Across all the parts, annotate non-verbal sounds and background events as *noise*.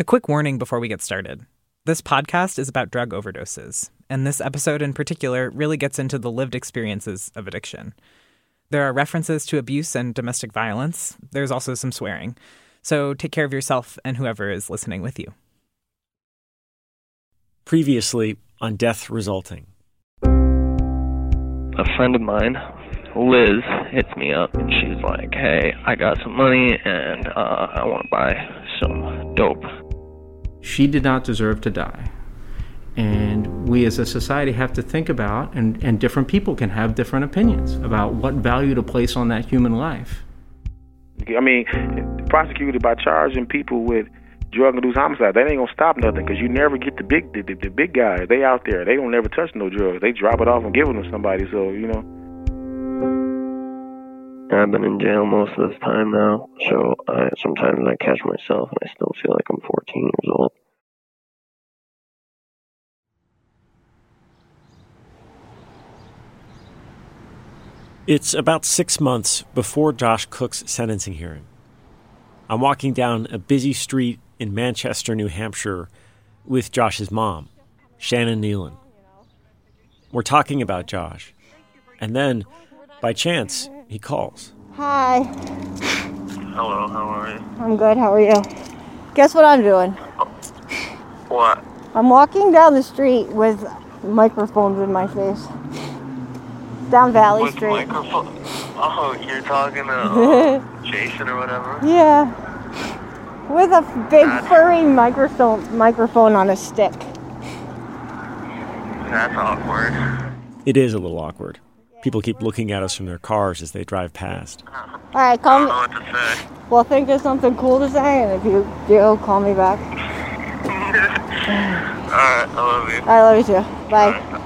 A quick warning before we get started. This podcast is about drug overdoses, and this episode in particular really gets into the lived experiences of addiction. There are references to abuse and domestic violence. There's also some swearing. So take care of yourself and whoever is listening with you. Previously on Death Resulting. A friend of mine, Liz, hits me up and she's like, hey, I got some money and uh, I want to buy some dope. She did not deserve to die. And we as a society have to think about, and, and different people can have different opinions about what value to place on that human life. I mean, prosecuted by charging people with drug-induced homicide. That ain't gonna stop nothing because you never get the big, the, the, the big guys. They out there. They don't never touch no drugs. They drop it off and give them to somebody. So you know. I've been in jail most of this time now, so I sometimes I catch myself and I still feel like I'm 14 years old. It's about six months before Josh Cook's sentencing hearing. I'm walking down a busy street in Manchester, New Hampshire, with Josh's mom, Shannon Nealon. We're talking about Josh, and then, by chance, he calls. Hi, Hello, how are you? I'm good. How are you? Guess what I'm doing? What? I'm walking down the street with microphones in my face. Down Valley Street. microphone? Oh, you're talking to *laughs* uh, Jason or whatever? Yeah. With a big furry microphone microphone on a stick. That's awkward. It is a little awkward. People keep looking at us from their cars as they drive past. All right, call me. what to say. Well, think of something cool to say, and if you do, call me back. *laughs* Alright, I love you. I love you too. Bye.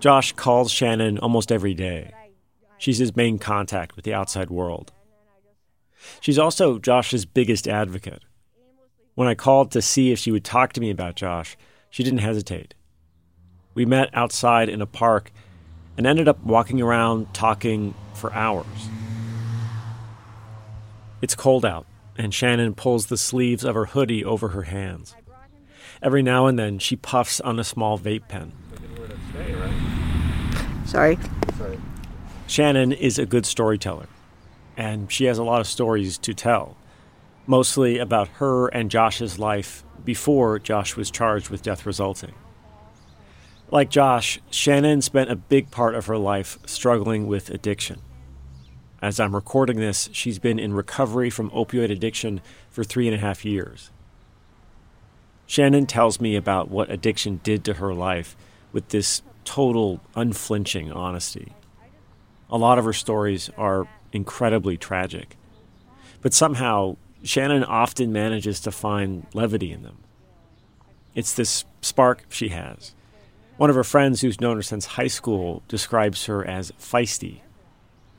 Josh calls Shannon almost every day. She's his main contact with the outside world. She's also Josh's biggest advocate. When I called to see if she would talk to me about Josh, she didn't hesitate. We met outside in a park and ended up walking around talking for hours. It's cold out, and Shannon pulls the sleeves of her hoodie over her hands. Every now and then, she puffs on a small vape pen. Sorry. Shannon is a good storyteller, and she has a lot of stories to tell, mostly about her and Josh's life before Josh was charged with death resulting. Like Josh, Shannon spent a big part of her life struggling with addiction. As I'm recording this, she's been in recovery from opioid addiction for three and a half years. Shannon tells me about what addiction did to her life with this total, unflinching honesty. A lot of her stories are incredibly tragic, but somehow Shannon often manages to find levity in them. It's this spark she has. One of her friends who's known her since high school describes her as feisty.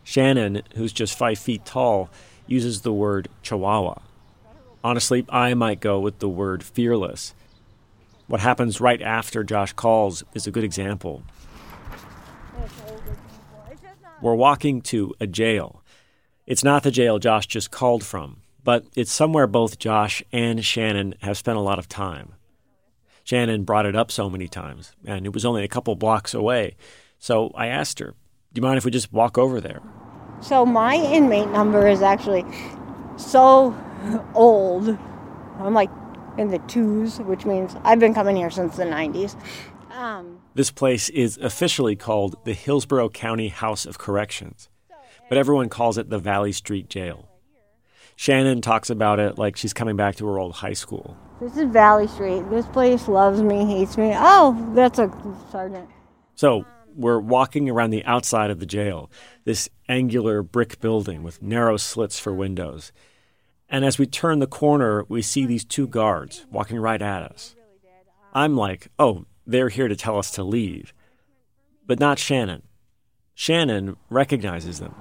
Shannon, who's just five feet tall, uses the word chihuahua. Honestly, I might go with the word fearless. What happens right after Josh calls is a good example. We're walking to a jail. It's not the jail Josh just called from, but it's somewhere both Josh and Shannon have spent a lot of time. Shannon brought it up so many times, and it was only a couple blocks away. So I asked her, Do you mind if we just walk over there? So my inmate number is actually so old. I'm like in the twos, which means I've been coming here since the 90s. Um, This place is officially called the Hillsborough County House of Corrections, but everyone calls it the Valley Street Jail. Shannon talks about it like she's coming back to her old high school. this is Valley Street. This place loves me, hates me. Oh, that's a sergeant. So we're walking around the outside of the jail, this angular brick building with narrow slits for windows. And as we turn the corner, we see these two guards walking right at us. I'm like, oh, they're here to tell us to leave. But not Shannon. Shannon recognizes them.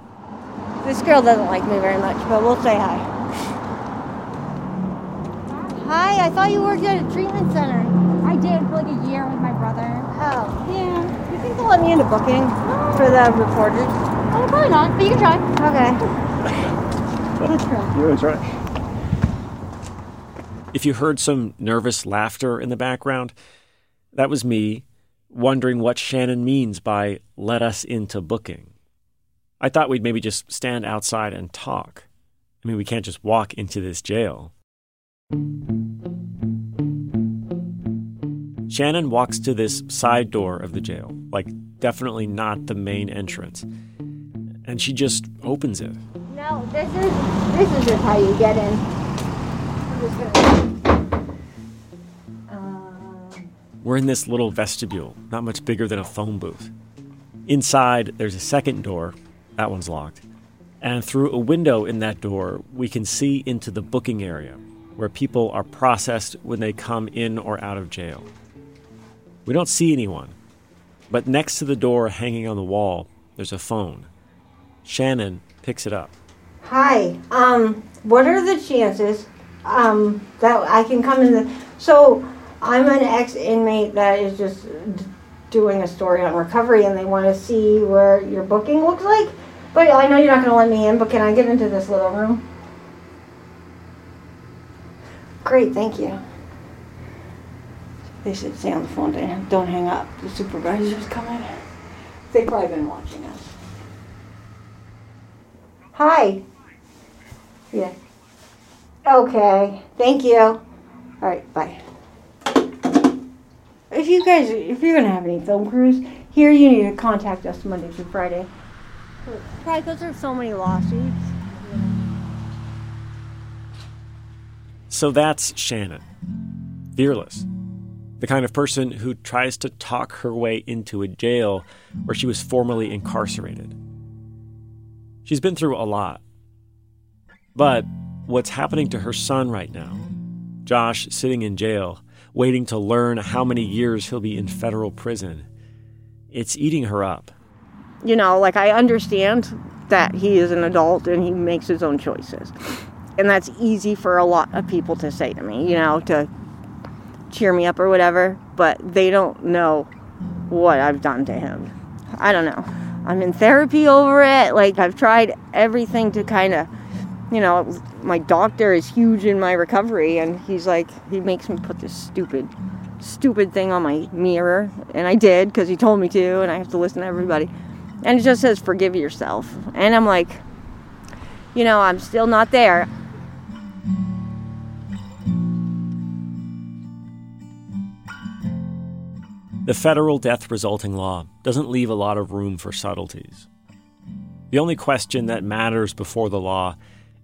This girl doesn't like me very much, but we'll say hi. Hi, I thought you worked at a treatment center. I did for like a year with my brother. Oh, Yeah. you think they'll let me into booking for the reporters? Oh, probably not, but you can try. Okay. Let's try. You're right. If you heard some nervous laughter in the background, that was me wondering what Shannon means by let us into booking. I thought we'd maybe just stand outside and talk. I mean, we can't just walk into this jail. Shannon walks to this side door of the jail, like definitely not the main entrance. And she just opens it. No, this is this is just how you get in. Gonna- We're in this little vestibule, not much bigger than a phone booth. Inside, there's a second door. That one's locked. And through a window in that door, we can see into the booking area where people are processed when they come in or out of jail. We don't see anyone, but next to the door hanging on the wall, there's a phone. Shannon picks it up. Hi. Um, what are the chances um, that I can come in the? So I'm an ex-inmate that is just doing a story on recovery, and they want to see where your booking looks like. But I know you're not going to let me in. But can I get into this little room? Great, thank you. They should stay on the phone. Dan. Don't hang up. The supervisor's coming. They've probably been watching us. Hi. Yeah. Okay. Thank you. All right. Bye. If you guys, if you're gonna have any film crews here, you need to contact us Monday through Friday. Probably because there's so many lawsuits. So that's Shannon. Fearless. The kind of person who tries to talk her way into a jail where she was formerly incarcerated. She's been through a lot. But what's happening to her son right now, Josh sitting in jail, waiting to learn how many years he'll be in federal prison, it's eating her up. You know, like I understand that he is an adult and he makes his own choices. And that's easy for a lot of people to say to me, you know, to cheer me up or whatever, but they don't know what I've done to him. I don't know. I'm in therapy over it. Like, I've tried everything to kind of, you know, my doctor is huge in my recovery, and he's like, he makes me put this stupid, stupid thing on my mirror. And I did because he told me to, and I have to listen to everybody. And it just says, forgive yourself. And I'm like, you know, I'm still not there. The federal death resulting law doesn't leave a lot of room for subtleties. The only question that matters before the law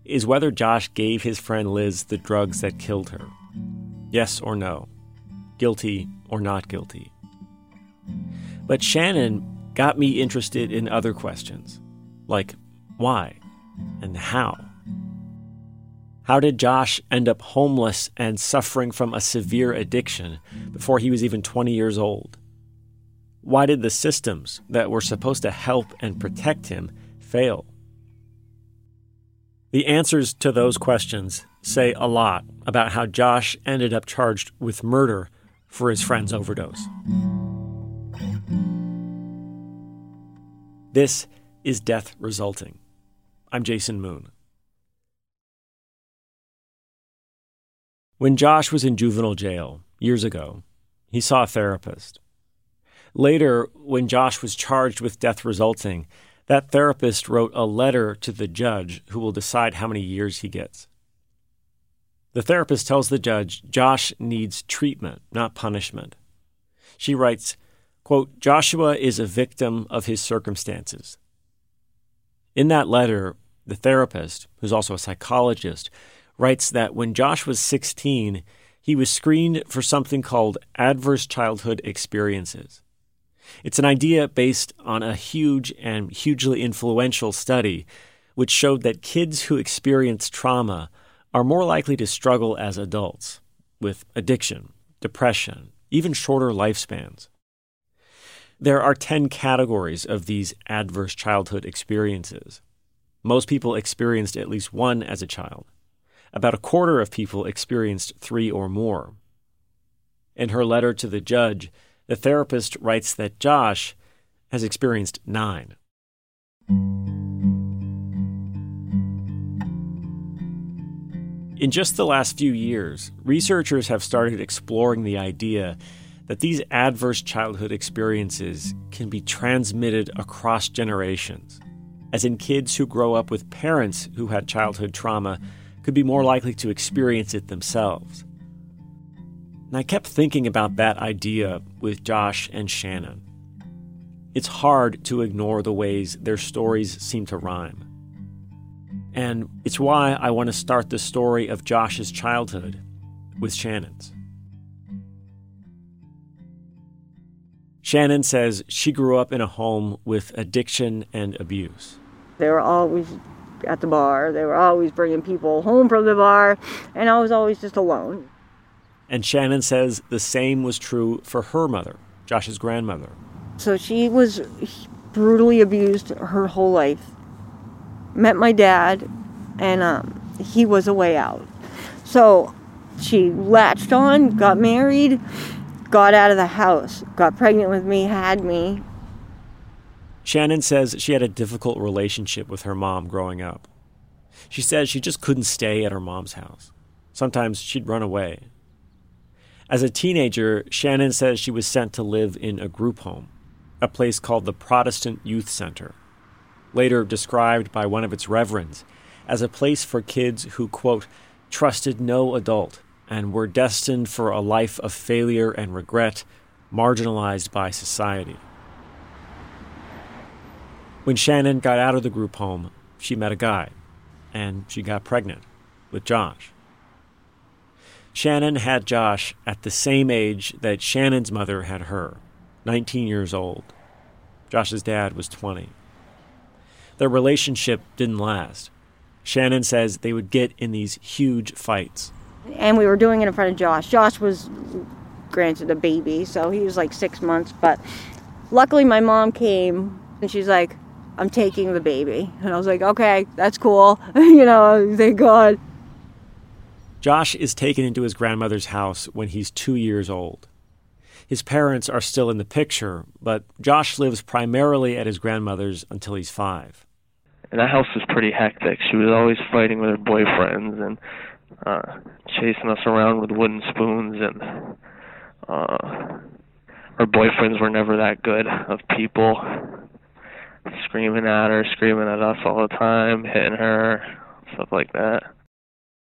is whether Josh gave his friend Liz the drugs that killed her. Yes or no. Guilty or not guilty. But Shannon got me interested in other questions, like why and how. How did Josh end up homeless and suffering from a severe addiction before he was even 20 years old? Why did the systems that were supposed to help and protect him fail? The answers to those questions say a lot about how Josh ended up charged with murder for his friend's overdose. This is Death Resulting. I'm Jason Moon. When Josh was in juvenile jail years ago, he saw a therapist. Later, when Josh was charged with death resulting, that therapist wrote a letter to the judge who will decide how many years he gets. The therapist tells the judge Josh needs treatment, not punishment. She writes, quote, Joshua is a victim of his circumstances. In that letter, the therapist, who's also a psychologist, writes that when Josh was 16, he was screened for something called adverse childhood experiences. It's an idea based on a huge and hugely influential study which showed that kids who experience trauma are more likely to struggle as adults with addiction, depression, even shorter lifespans. There are 10 categories of these adverse childhood experiences. Most people experienced at least one as a child. About a quarter of people experienced three or more. In her letter to the judge, the therapist writes that Josh has experienced nine. In just the last few years, researchers have started exploring the idea that these adverse childhood experiences can be transmitted across generations, as in kids who grow up with parents who had childhood trauma could be more likely to experience it themselves. And I kept thinking about that idea with Josh and Shannon. It's hard to ignore the ways their stories seem to rhyme. And it's why I want to start the story of Josh's childhood with Shannon's. Shannon says she grew up in a home with addiction and abuse. They were always at the bar. They were always bringing people home from the bar, and I was always just alone. And Shannon says the same was true for her mother, Josh's grandmother. So she was brutally abused her whole life. Met my dad, and um, he was a way out. So she latched on, got married, got out of the house, got pregnant with me, had me. Shannon says she had a difficult relationship with her mom growing up. She says she just couldn't stay at her mom's house. Sometimes she'd run away. As a teenager, Shannon says she was sent to live in a group home, a place called the Protestant Youth Center, later described by one of its reverends as a place for kids who, quote, trusted no adult and were destined for a life of failure and regret, marginalized by society. When Shannon got out of the group home, she met a guy, and she got pregnant with Josh. Shannon had Josh at the same age that Shannon's mother had her, 19 years old. Josh's dad was 20. Their relationship didn't last. Shannon says they would get in these huge fights. And we were doing it in front of Josh. Josh was granted a baby, so he was like six months. But luckily, my mom came and she's like, I'm taking the baby. And I was like, okay, that's cool. *laughs* you know, thank God. Josh is taken into his grandmother's house when he's two years old. His parents are still in the picture, but Josh lives primarily at his grandmother's until he's five. And that house was pretty hectic. She was always fighting with her boyfriends and uh chasing us around with wooden spoons and uh her boyfriends were never that good of people screaming at her, screaming at us all the time, hitting her, stuff like that.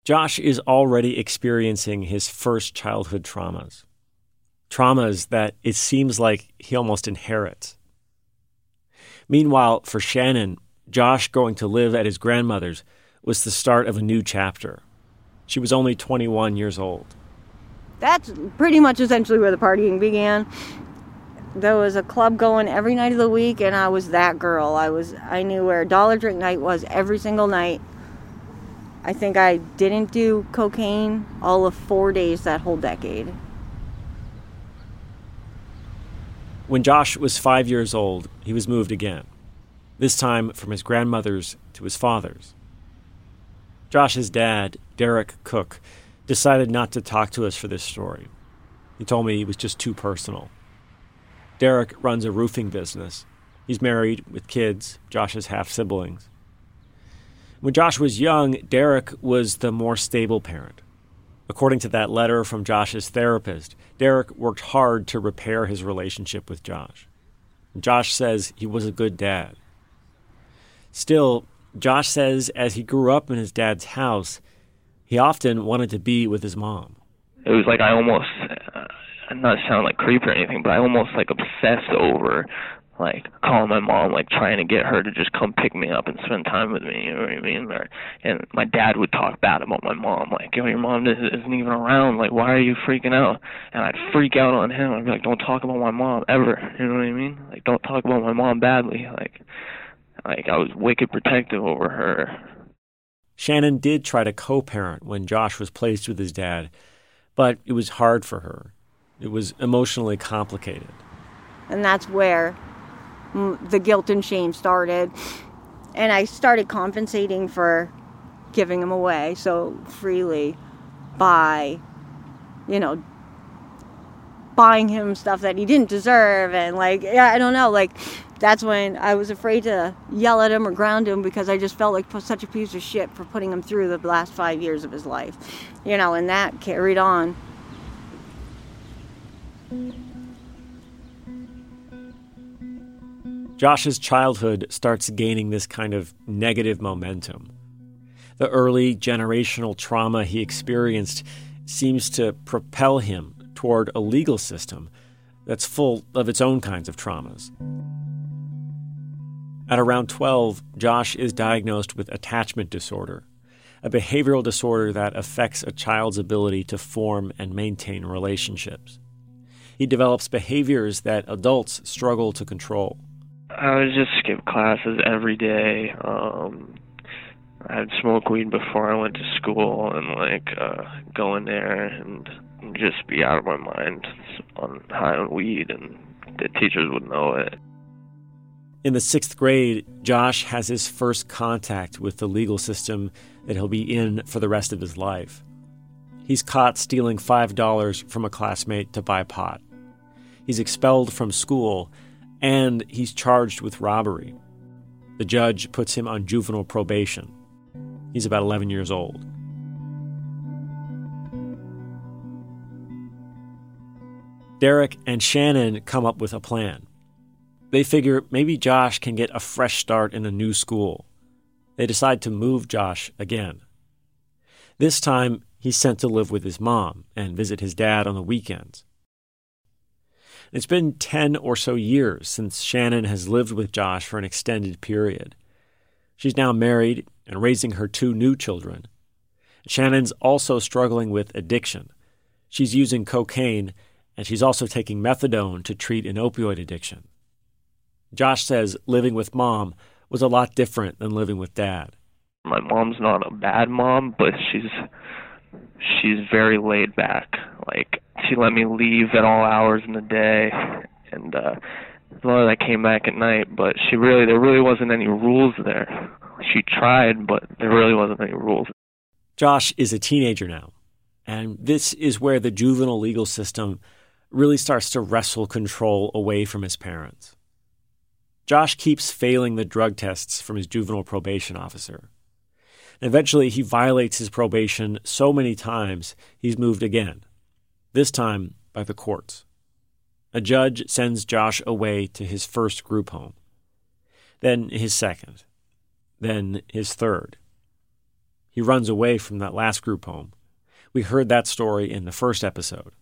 Josh is already experiencing his first childhood traumas. Traumas that it seems like he almost inherits. Meanwhile, for Shannon, Josh going to live at his grandmother's was the start of a new chapter. She was only 21 years old. That's pretty much essentially where the partying began. There was a club going every night of the week, and I was that girl. I was I knew where Dollar Drink Night was every single night. I think I didn't do cocaine all of four days that whole decade. When Josh was five years old, he was moved again, this time from his grandmother's to his father's. Josh's dad, Derek Cook, decided not to talk to us for this story. He told me it was just too personal. Derek runs a roofing business. He's married with kids, Josh's half siblings. When Josh was young, Derek was the more stable parent. According to that letter from Josh's therapist, Derek worked hard to repair his relationship with Josh. Josh says he was a good dad. Still, Josh says as he grew up in his dad's house, he often wanted to be with his mom. It was like I almost, uh, not sound like creepy or anything, but I almost like obsessed over like calling my mom, like trying to get her to just come pick me up and spend time with me. You know what I mean? Or, and my dad would talk bad about my mom, like, "Yo, your mom isn't even around. Like, why are you freaking out?" And I'd freak out on him. I'd be like, "Don't talk about my mom ever." You know what I mean? Like, don't talk about my mom badly. Like, like I was wicked protective over her. Shannon did try to co parent when Josh was placed with his dad, but it was hard for her. It was emotionally complicated. And that's where the guilt and shame started. And I started compensating for giving him away so freely by, you know, buying him stuff that he didn't deserve. And like, yeah, I don't know, like, that's when I was afraid to yell at him or ground him because I just felt like such a piece of shit for putting him through the last five years of his life. You know, and that carried on. Josh's childhood starts gaining this kind of negative momentum. The early generational trauma he experienced seems to propel him toward a legal system that's full of its own kinds of traumas. At around 12, Josh is diagnosed with attachment disorder, a behavioral disorder that affects a child's ability to form and maintain relationships. He develops behaviors that adults struggle to control. I would just skip classes every day. Um, I'd smoke weed before I went to school and like uh, go in there and just be out of my mind on high on weed, and the teachers would know it. In the sixth grade, Josh has his first contact with the legal system that he'll be in for the rest of his life. He's caught stealing $5 from a classmate to buy pot. He's expelled from school, and he's charged with robbery. The judge puts him on juvenile probation. He's about 11 years old. Derek and Shannon come up with a plan. They figure maybe Josh can get a fresh start in a new school. They decide to move Josh again. This time, he's sent to live with his mom and visit his dad on the weekends. It's been 10 or so years since Shannon has lived with Josh for an extended period. She's now married and raising her two new children. Shannon's also struggling with addiction. She's using cocaine and she's also taking methadone to treat an opioid addiction. Josh says living with mom was a lot different than living with dad. My mom's not a bad mom, but she's she's very laid back. Like she let me leave at all hours in the day and uh well, I came back at night, but she really there really wasn't any rules there. She tried, but there really wasn't any rules. Josh is a teenager now, and this is where the juvenile legal system really starts to wrestle control away from his parents. Josh keeps failing the drug tests from his juvenile probation officer. And eventually, he violates his probation so many times he's moved again, this time by the courts. A judge sends Josh away to his first group home, then his second, then his third. He runs away from that last group home. We heard that story in the first episode.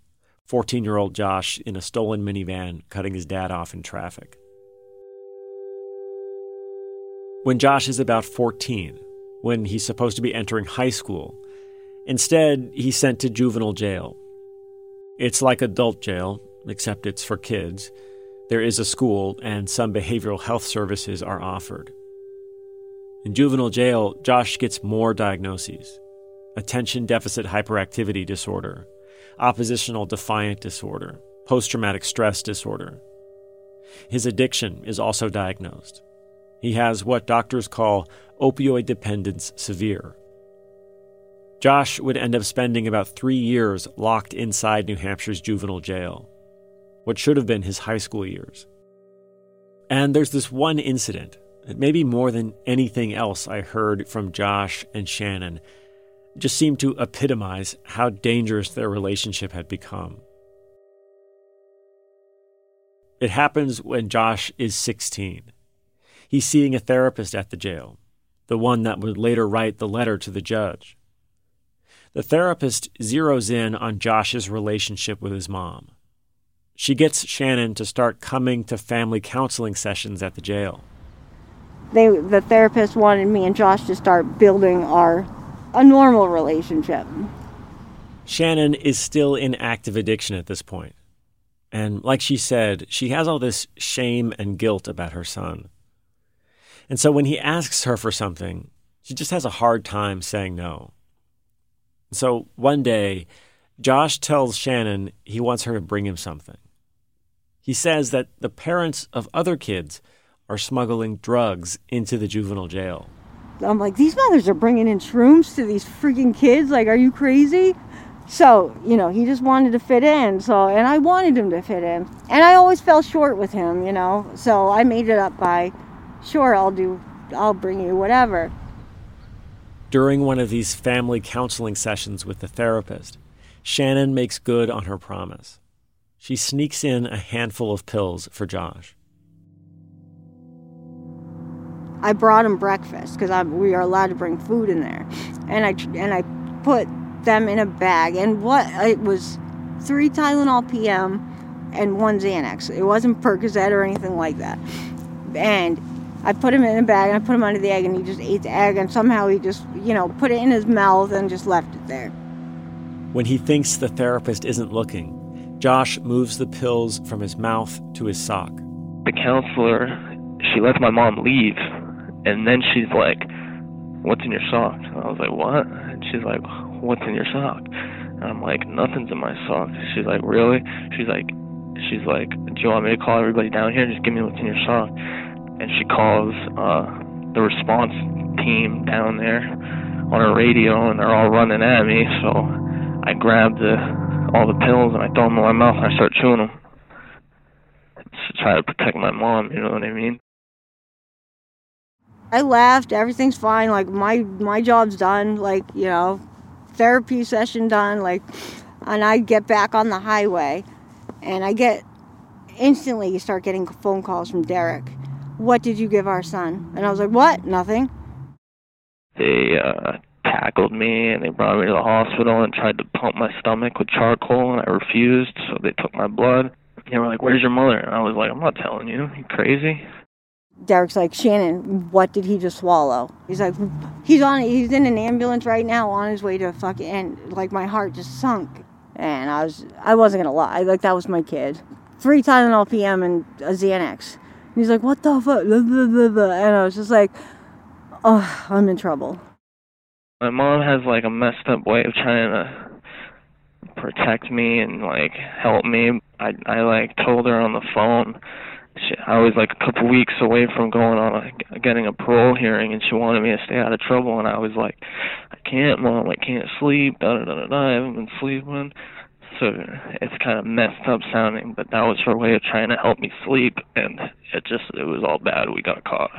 14 year old Josh in a stolen minivan cutting his dad off in traffic. When Josh is about 14, when he's supposed to be entering high school, instead he's sent to juvenile jail. It's like adult jail, except it's for kids. There is a school, and some behavioral health services are offered. In juvenile jail, Josh gets more diagnoses attention deficit hyperactivity disorder, oppositional defiant disorder, post traumatic stress disorder. His addiction is also diagnosed. He has what doctors call opioid dependence severe. Josh would end up spending about three years locked inside New Hampshire's juvenile jail, what should have been his high school years. And there's this one incident, maybe more than anything else I heard from Josh and Shannon, just seemed to epitomize how dangerous their relationship had become. It happens when Josh is 16. He's seeing a therapist at the jail, the one that would later write the letter to the judge. The therapist zeroes in on Josh's relationship with his mom. She gets Shannon to start coming to family counseling sessions at the jail. They, the therapist wanted me and Josh to start building our a normal relationship. Shannon is still in active addiction at this point. And like she said, she has all this shame and guilt about her son. And so when he asks her for something, she just has a hard time saying no. So one day, Josh tells Shannon he wants her to bring him something. He says that the parents of other kids are smuggling drugs into the juvenile jail. I'm like, these mothers are bringing in shrooms to these freaking kids. Like, are you crazy? So, you know, he just wanted to fit in. So, and I wanted him to fit in. And I always fell short with him, you know. So I made it up by, sure, I'll do, I'll bring you whatever. During one of these family counseling sessions with the therapist, Shannon makes good on her promise. She sneaks in a handful of pills for Josh. I brought him breakfast because we are allowed to bring food in there, and I and I put them in a bag. And what it was three Tylenol PM and one Xanax. It wasn't Percocet or anything like that. And I put him in a bag and I put him under the egg and he just ate the egg and somehow he just, you know, put it in his mouth and just left it there. When he thinks the therapist isn't looking, Josh moves the pills from his mouth to his sock. The counselor, she lets my mom leave and then she's like, What's in your sock? And I was like, What? And she's like, what's in your sock? And I'm like, nothing's in my sock. She's like, really? She's like, she's like, do you want me to call everybody down here? Just give me what's in your sock. And she calls uh, the response team down there on her radio, and they're all running at me. So I grabbed the all the pills and I throw them in my mouth and I start chewing them to try to protect my mom. You know what I mean? I laughed. Everything's fine. Like my my job's done. Like you know, therapy session done, like, and I get back on the highway, and I get instantly you start getting phone calls from Derek. What did you give our son? And I was like, what? Nothing. They uh, tackled me and they brought me to the hospital and tried to pump my stomach with charcoal, and I refused, so they took my blood. They were like, "Where's your mother?" And I was like, "I'm not telling you. You crazy?" Derek's like, Shannon, what did he just swallow? He's like, he's on, he's in an ambulance right now on his way to a fucking, and like my heart just sunk. And I was, I wasn't gonna lie, like that was my kid. Three Tylenol PM and a Xanax. He's like, what the fuck? *laughs* And I was just like, oh, I'm in trouble. My mom has like a messed up way of trying to protect me and like help me. I, I like told her on the phone she, I was like a couple weeks away from going on a, getting a parole hearing, and she wanted me to stay out of trouble, and I was like, I can't, mom, I can't sleep, da da da. da I haven't been sleeping. So it's kind of messed up sounding, but that was her way of trying to help me sleep, and it just it was all bad. We got caught.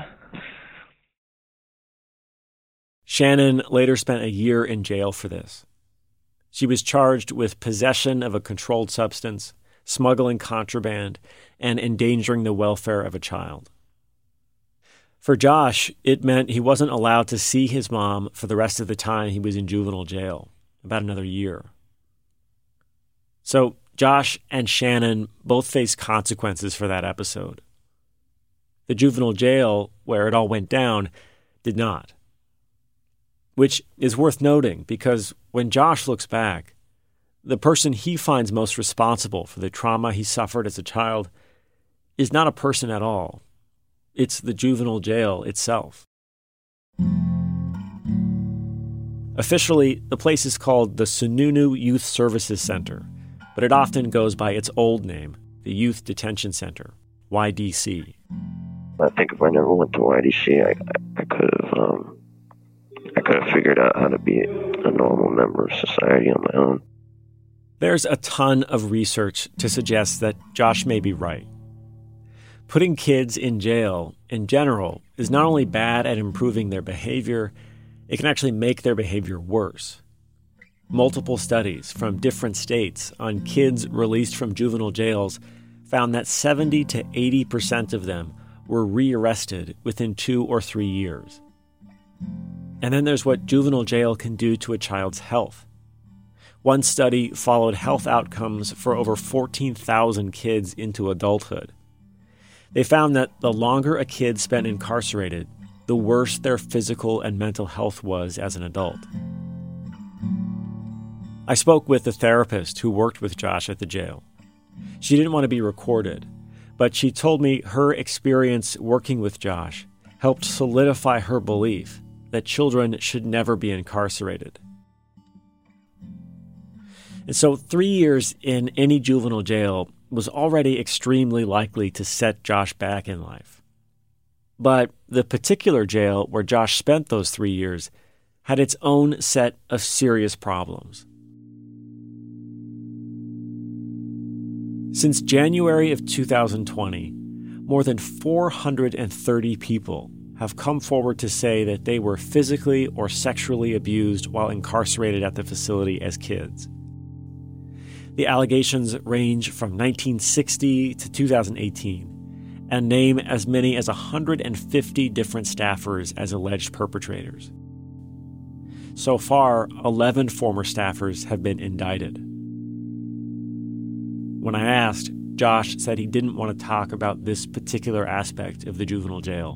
Shannon later spent a year in jail for this. She was charged with possession of a controlled substance, smuggling contraband, and endangering the welfare of a child. For Josh, it meant he wasn't allowed to see his mom for the rest of the time he was in juvenile jail, about another year. So, Josh and Shannon both faced consequences for that episode. The juvenile jail, where it all went down, did not. Which is worth noting because when Josh looks back, the person he finds most responsible for the trauma he suffered as a child is not a person at all. It's the juvenile jail itself. Officially, the place is called the Sununu Youth Services Center, but it often goes by its old name, the Youth Detention Center, YDC. I think if I never went to YDC, I, I could have um, I could have figured out how to be a normal member of society on my own. There's a ton of research to suggest that Josh may be right. Putting kids in jail, in general, is not only bad at improving their behavior, it can actually make their behavior worse. Multiple studies from different states on kids released from juvenile jails found that 70 to 80% of them were rearrested within two or three years. And then there's what juvenile jail can do to a child's health. One study followed health outcomes for over 14,000 kids into adulthood. They found that the longer a kid spent incarcerated, the worse their physical and mental health was as an adult. I spoke with the therapist who worked with Josh at the jail. She didn't want to be recorded, but she told me her experience working with Josh helped solidify her belief that children should never be incarcerated. And so, three years in any juvenile jail was already extremely likely to set Josh back in life. But the particular jail where Josh spent those three years had its own set of serious problems. Since January of 2020, more than 430 people have come forward to say that they were physically or sexually abused while incarcerated at the facility as kids. The allegations range from 1960 to 2018 and name as many as 150 different staffers as alleged perpetrators. So far, 11 former staffers have been indicted. When I asked, Josh said he didn't want to talk about this particular aspect of the juvenile jail.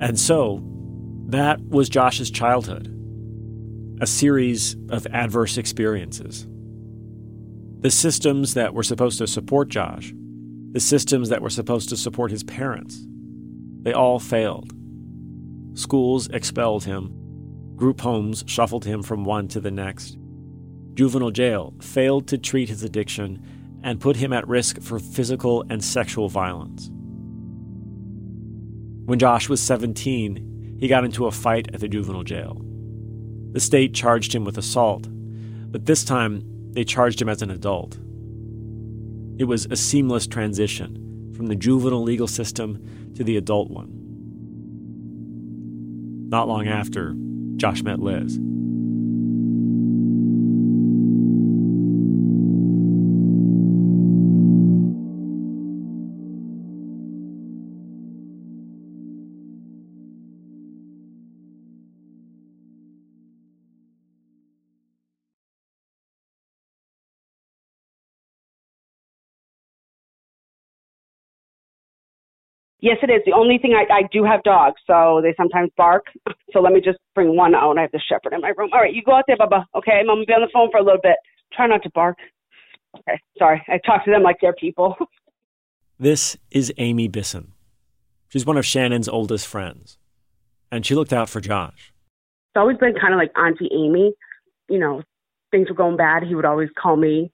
And so, that was Josh's childhood a series of adverse experiences. The systems that were supposed to support Josh, the systems that were supposed to support his parents, they all failed. Schools expelled him, group homes shuffled him from one to the next. Juvenile jail failed to treat his addiction and put him at risk for physical and sexual violence. When Josh was 17, he got into a fight at the juvenile jail. The state charged him with assault, but this time they charged him as an adult. It was a seamless transition from the juvenile legal system to the adult one. Not long after, Josh met Liz. Yes, it is. The only thing I, I do have dogs, so they sometimes bark. *laughs* So let me just bring one out. I have the shepherd in my room. All right, you go out there, Bubba. Okay, I'm gonna be on the phone for a little bit. Try not to bark. Okay, sorry. I talk to them like they're people. *laughs* This is Amy Bisson. She's one of Shannon's oldest friends, and she looked out for Josh. It's always been kind of like Auntie Amy. You know, things were going bad. He would always call me.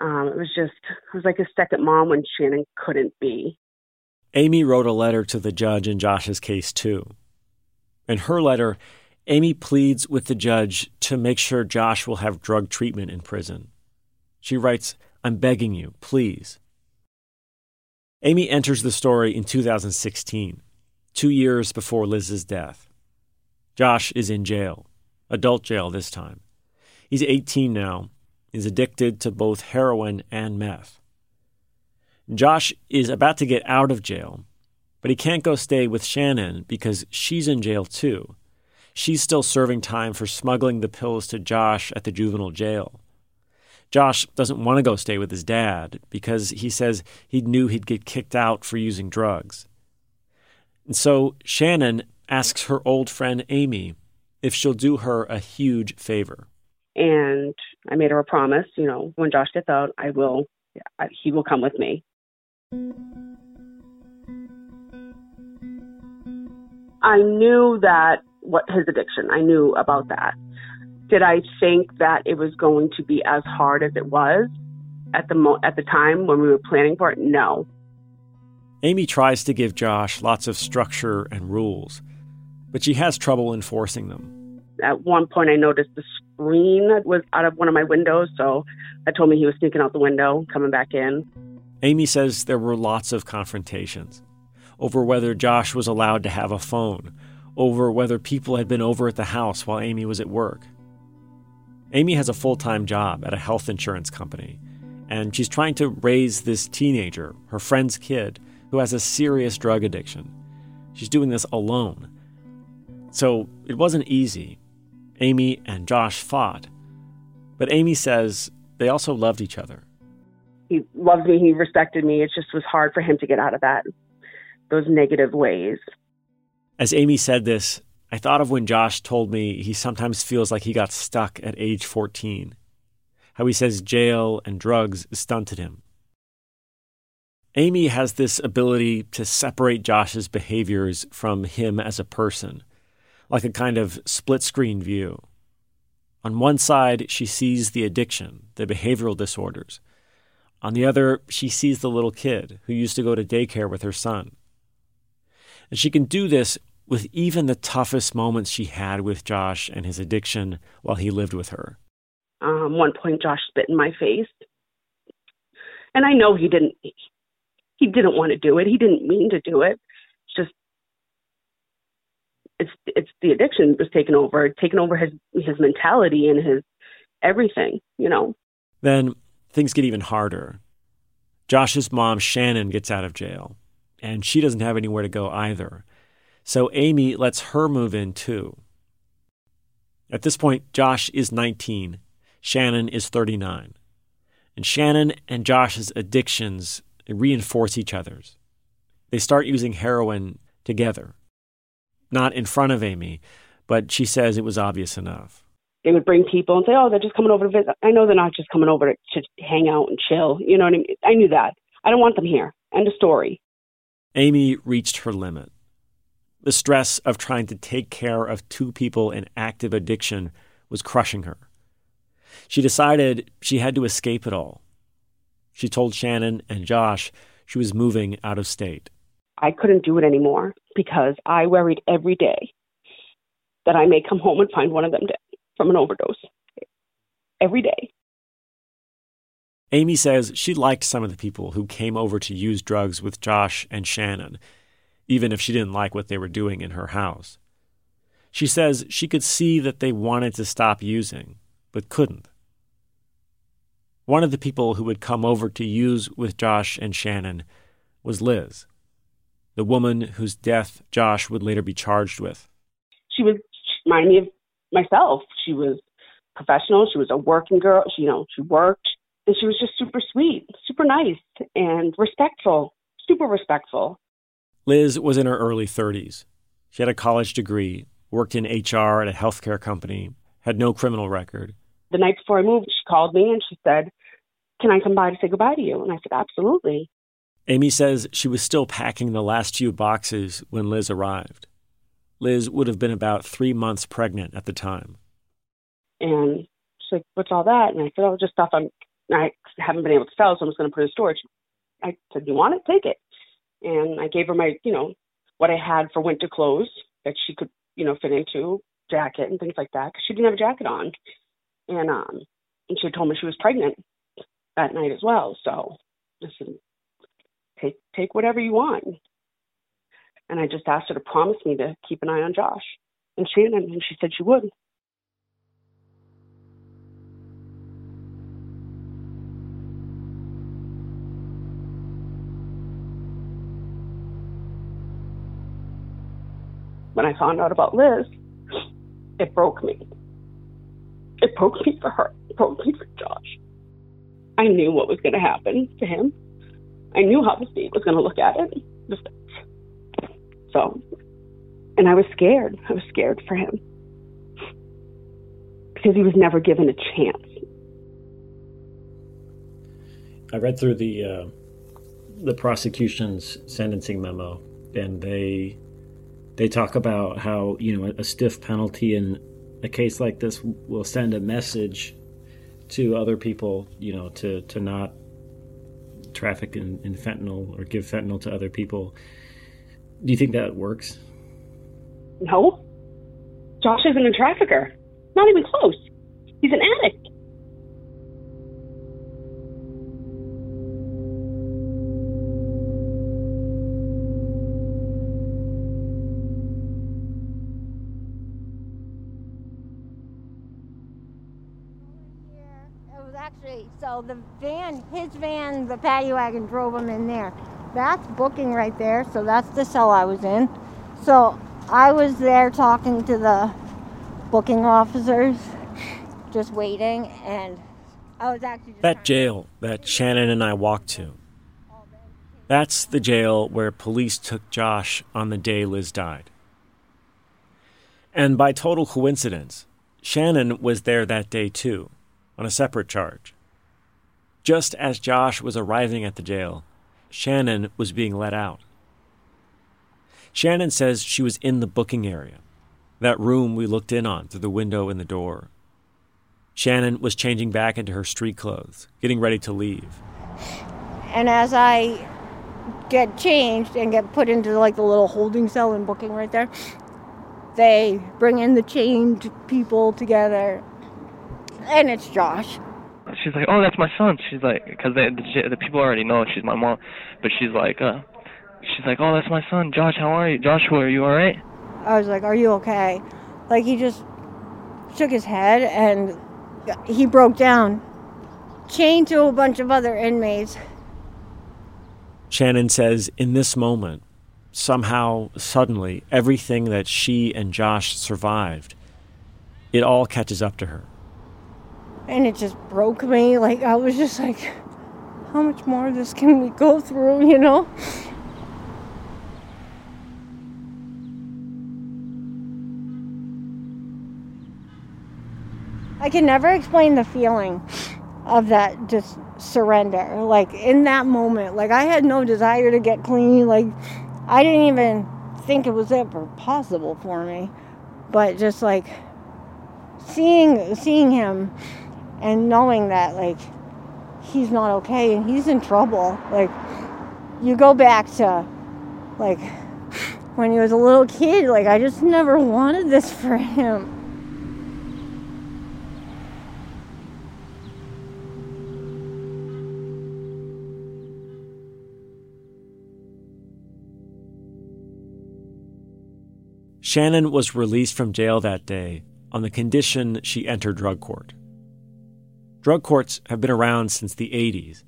Um, it was just, it was like a second mom when Shannon couldn't be. Amy wrote a letter to the judge in Josh's case, too. In her letter, Amy pleads with the judge to make sure Josh will have drug treatment in prison. She writes, I'm begging you, please. Amy enters the story in 2016, two years before Liz's death. Josh is in jail, adult jail this time. He's 18 now, He's addicted to both heroin and meth. Josh is about to get out of jail, but he can't go stay with Shannon because she's in jail too. She's still serving time for smuggling the pills to Josh at the juvenile jail. Josh doesn't want to go stay with his dad because he says he knew he'd get kicked out for using drugs. And so Shannon asks her old friend Amy if she'll do her a huge favor. And I made her a promise, you know, when Josh gets out, I will, he will come with me. I knew that what his addiction, I knew about that. Did I think that it was going to be as hard as it was at the mo- at the time when we were planning for it? No. Amy tries to give Josh lots of structure and rules, but she has trouble enforcing them. At one point, I noticed the screen was out of one of my windows, so I told me he was sneaking out the window, coming back in. Amy says there were lots of confrontations over whether Josh was allowed to have a phone, over whether people had been over at the house while Amy was at work. Amy has a full time job at a health insurance company, and she's trying to raise this teenager, her friend's kid, who has a serious drug addiction. She's doing this alone. So it wasn't easy. Amy and Josh fought. But Amy says they also loved each other. He loved me, he respected me. It just was hard for him to get out of that, those negative ways. As Amy said this, I thought of when Josh told me he sometimes feels like he got stuck at age 14. How he says jail and drugs stunted him. Amy has this ability to separate Josh's behaviors from him as a person, like a kind of split screen view. On one side, she sees the addiction, the behavioral disorders. On the other, she sees the little kid who used to go to daycare with her son. And she can do this with even the toughest moments she had with Josh and his addiction while he lived with her. Um, one point, Josh spit in my face, and I know he didn't. He didn't want to do it. He didn't mean to do it. It's just it's it's the addiction was taken over, taken over his his mentality and his everything. You know. Then things get even harder. Josh's mom, Shannon, gets out of jail, and she doesn't have anywhere to go either. So Amy lets her move in too. At this point, Josh is 19, Shannon is 39. And Shannon and Josh's addictions reinforce each other's. They start using heroin together. Not in front of Amy, but she says it was obvious enough. They would bring people and say, "Oh, they're just coming over to visit." I know they're not just coming over to hang out and chill. You know what I mean? I knew that. I don't want them here. End of story. Amy reached her limit. The stress of trying to take care of two people in active addiction was crushing her. She decided she had to escape it all. She told Shannon and Josh she was moving out of state. I couldn't do it anymore because I worried every day that I may come home and find one of them dead from an overdose. Every day. Amy says she liked some of the people who came over to use drugs with Josh and Shannon, even if she didn't like what they were doing in her house. She says she could see that they wanted to stop using, but couldn't. One of the people who would come over to use with Josh and Shannon was Liz, the woman whose death Josh would later be charged with. She was she reminded me of myself. She was professional. She was a working girl. She, you know, she worked, and she was just super sweet, super nice, and respectful. Super respectful. Liz was in her early 30s. She had a college degree, worked in HR at a healthcare company, had no criminal record. The night before I moved, she called me and she said, Can I come by to say goodbye to you? And I said, Absolutely. Amy says she was still packing the last few boxes when Liz arrived. Liz would have been about three months pregnant at the time. And she's like, What's all that? And I said, Oh, just stuff I'm, I haven't been able to sell, so I'm just going to put it in storage. I said, You want it? Take it. And I gave her my, you know, what I had for winter clothes that she could, you know, fit into, jacket and things like that, because she didn't have a jacket on. And, um, and she told me she was pregnant that night as well. So I said, take take whatever you want. And I just asked her to promise me to keep an eye on Josh and Shannon, and she said she would. When I found out about Liz, it broke me. It broke me for her. It broke me for Josh. I knew what was going to happen to him. I knew how the state was going to look at it. So, and I was scared. I was scared for him because he was never given a chance. I read through the uh, the prosecution's sentencing memo, and they they talk about how you know a stiff penalty in a case like this will send a message to other people, you know, to to not traffic in, in fentanyl or give fentanyl to other people. Do you think that works? No. Josh isn't a trafficker. Not even close. He's an addict. It was actually so the van, his van, the paddy wagon drove him in there. That's booking right there. So that's the cell I was in. So I was there talking to the booking officers, just waiting, and I was actually just That jail that Shannon and I walked to. That's the jail where police took Josh on the day Liz died. And by total coincidence, Shannon was there that day too, on a separate charge. Just as Josh was arriving at the jail, Shannon was being let out. Shannon says she was in the booking area, that room we looked in on through the window in the door. Shannon was changing back into her street clothes, getting ready to leave. And as I get changed and get put into like the little holding cell and booking right there. They bring in the chained people together, and it's Josh. She's like, "Oh, that's my son." She's like, because the, the people already know she's my mom, but she's like, uh, she's like, "Oh, that's my son, Josh. How are you, Joshua? Are you all right?" I was like, "Are you okay?" Like he just shook his head and he broke down, chained to a bunch of other inmates. Shannon says, in this moment, somehow, suddenly, everything that she and Josh survived, it all catches up to her. And it just broke me. Like, I was just like, how much more of this can we go through, you know? I can never explain the feeling of that just surrender. Like in that moment, like I had no desire to get clean. Like I didn't even think it was ever possible for me. But just like seeing seeing him and knowing that like he's not okay and he's in trouble. Like you go back to like when he was a little kid, like I just never wanted this for him. Shannon was released from jail that day on the condition she enter drug court. Drug courts have been around since the 80s.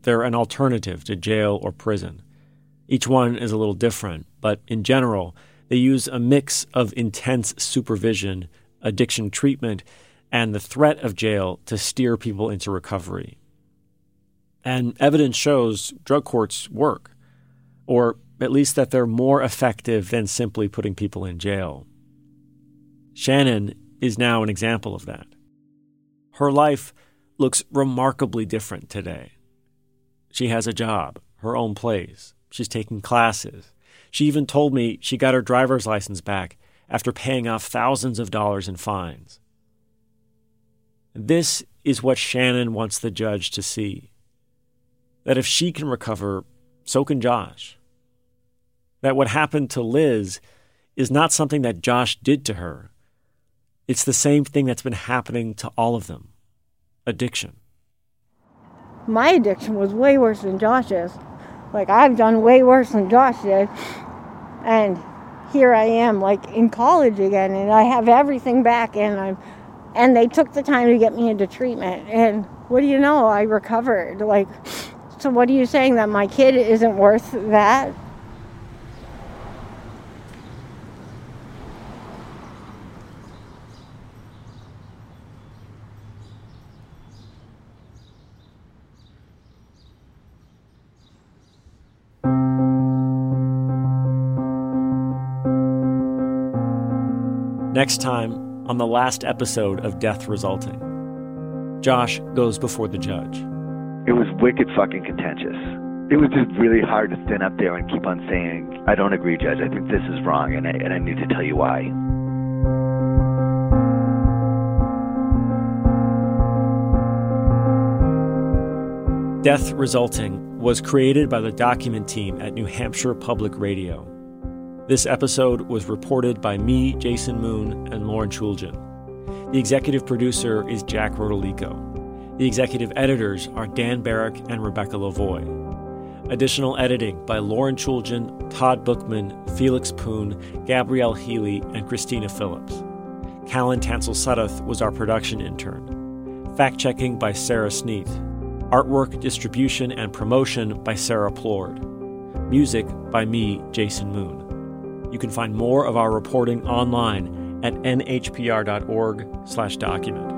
They're an alternative to jail or prison. Each one is a little different, but in general, they use a mix of intense supervision, addiction treatment, and the threat of jail to steer people into recovery. And evidence shows drug courts work, or at least that they're more effective than simply putting people in jail. Shannon is now an example of that. Her life looks remarkably different today. She has a job, her own place, she's taking classes. She even told me she got her driver's license back after paying off thousands of dollars in fines. This is what Shannon wants the judge to see that if she can recover, so can Josh that what happened to Liz is not something that Josh did to her. It's the same thing that's been happening to all of them addiction. My addiction was way worse than Josh's. Like, I've done way worse than Josh did. And here I am, like, in college again, and I have everything back, and I'm. And they took the time to get me into treatment. And what do you know? I recovered. Like, so what are you saying that my kid isn't worth that? Next time on the last episode of Death Resulting, Josh goes before the judge. It was wicked fucking contentious. It was just really hard to stand up there and keep on saying, I don't agree, Judge. I think this is wrong, and I, and I need to tell you why. Death Resulting was created by the document team at New Hampshire Public Radio. This episode was reported by me, Jason Moon, and Lauren Chooljian. The executive producer is Jack Rodolico. The executive editors are Dan Barrick and Rebecca Lavoie. Additional editing by Lauren Chooljian, Todd Bookman, Felix Poon, Gabrielle Healy, and Christina Phillips. Callan Tansel Sudduth was our production intern. Fact checking by Sarah Sneet. Artwork distribution and promotion by Sara Plourde. Music by me, Jason Moon. You can find more of our reporting online at nhpr.org/document.